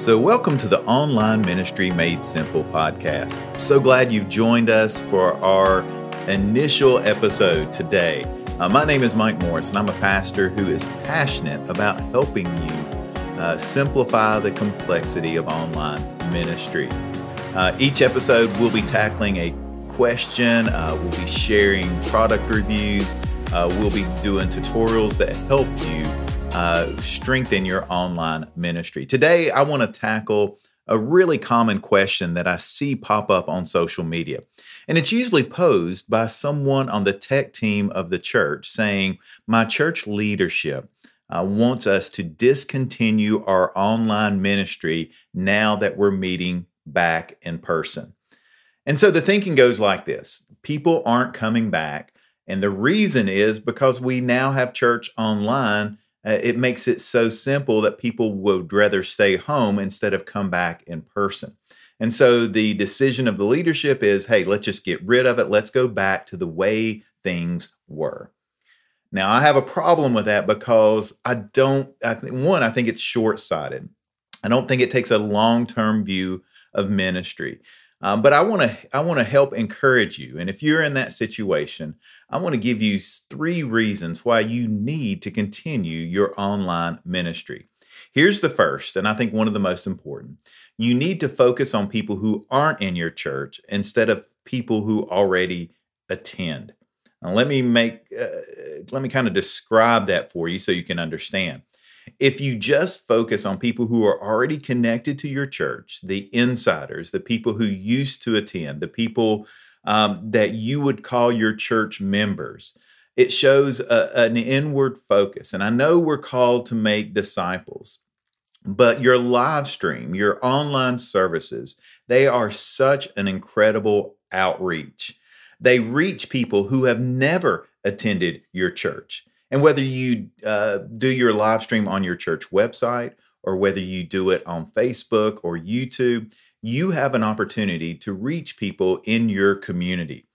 So, welcome to the Online Ministry Made Simple podcast. So glad you've joined us for our initial episode today. Uh, my name is Mike Morris, and I'm a pastor who is passionate about helping you uh, simplify the complexity of online ministry. Uh, each episode, we'll be tackling a question, uh, we'll be sharing product reviews, uh, we'll be doing tutorials that help you uh, strengthen your online ministry. Today, I want to tackle a really common question that I see pop up on social media. And it's usually posed by someone on the tech team of the church saying, My church leadership uh, wants us to discontinue our online ministry now that we're meeting back in person. And so the thinking goes like this people aren't coming back. And the reason is because we now have church online uh, it makes it so simple that people would rather stay home instead of come back in person. And so the decision of the leadership is hey, let's just get rid of it. Let's go back to the way things were. Now, I have a problem with that because I don't, I think, one, I think it's short sighted. I don't think it takes a long term view of ministry. Um, but I want to I want to help encourage you. And if you're in that situation, I want to give you three reasons why you need to continue your online ministry. Here's the first, and I think one of the most important. You need to focus on people who aren't in your church instead of people who already attend. Now, let me make uh, let me kind of describe that for you so you can understand. If you just focus on people who are already connected to your church, the insiders, the people who used to attend, the people um, that you would call your church members. It shows a, an inward focus. And I know we're called to make disciples, but your live stream, your online services, they are such an incredible outreach. They reach people who have never attended your church. And whether you uh, do your live stream on your church website or whether you do it on Facebook or YouTube, you have an opportunity to reach people in your community.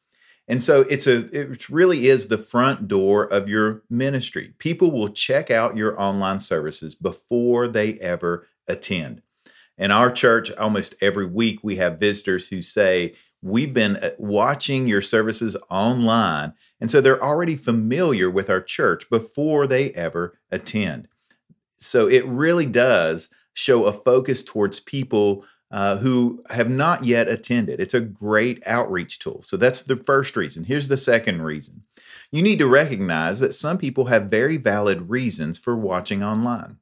And so it's a it really is the front door of your ministry. People will check out your online services before they ever attend. In our church, almost every week we have visitors who say, "We've been uh, watching your services online." And so they're already familiar with our church before they ever attend. So it really does show a focus towards people uh, who have not yet attended. It's a great outreach tool. So that's the first reason. Here's the second reason you need to recognize that some people have very valid reasons for watching online.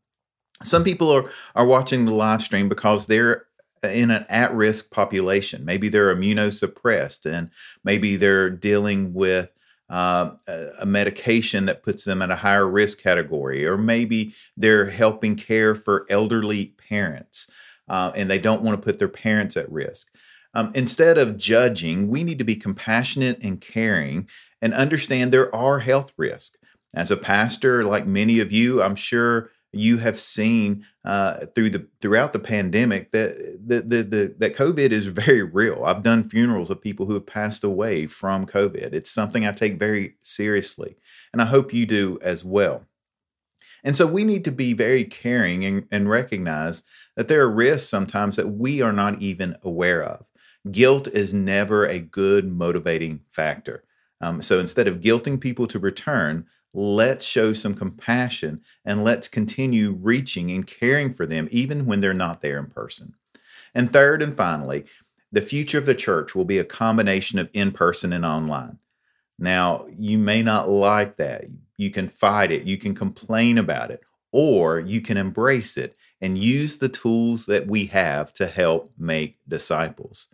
Some people are, are watching the live stream because they're in an at risk population. Maybe they're immunosuppressed and maybe they're dealing with uh, a medication that puts them at a higher risk category, or maybe they're helping care for elderly parents uh, and they don't want to put their parents at risk. Um, instead of judging, we need to be compassionate and caring and understand there are health risks. As a pastor, like many of you, I'm sure you have seen uh, through the throughout the pandemic that the, the, the, that COVID is very real. I've done funerals of people who have passed away from COVID. It's something I take very seriously, and I hope you do as well. And so we need to be very caring and, and recognize that there are risks sometimes that we are not even aware of. Guilt is never a good motivating factor. Um, so instead of guilting people to return, let's show some compassion and let's continue reaching and caring for them even when they're not there in person. And third and finally, the future of the church will be a combination of in person and online. Now, you may not like that. You can fight it, you can complain about it, or you can embrace it and use the tools that we have to help make disciples.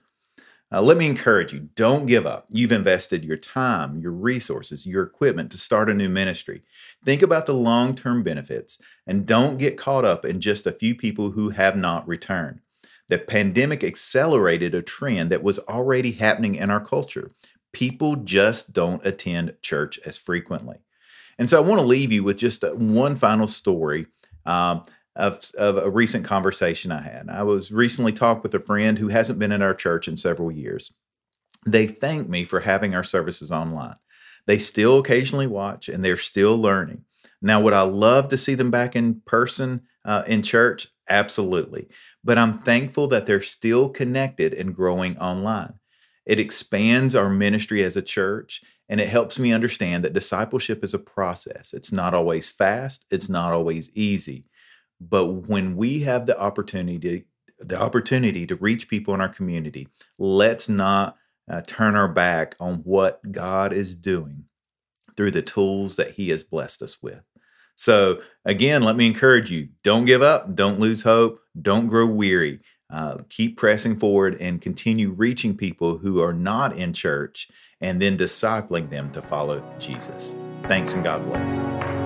Uh, let me encourage you don't give up. You've invested your time, your resources, your equipment to start a new ministry. Think about the long term benefits and don't get caught up in just a few people who have not returned. The pandemic accelerated a trend that was already happening in our culture. People just don't attend church as frequently. And so I want to leave you with just one final story um, of, of a recent conversation I had. I was recently talked with a friend who hasn't been in our church in several years. They thank me for having our services online. They still occasionally watch and they're still learning. Now, would I love to see them back in person uh, in church? Absolutely. but I'm thankful that they're still connected and growing online. It expands our ministry as a church and it helps me understand that discipleship is a process. It's not always fast, it's not always easy. But when we have the opportunity the opportunity to reach people in our community, let's not uh, turn our back on what God is doing through the tools that He has blessed us with. So, again, let me encourage you don't give up, don't lose hope, don't grow weary. Uh, keep pressing forward and continue reaching people who are not in church and then discipling them to follow Jesus. Thanks and God bless.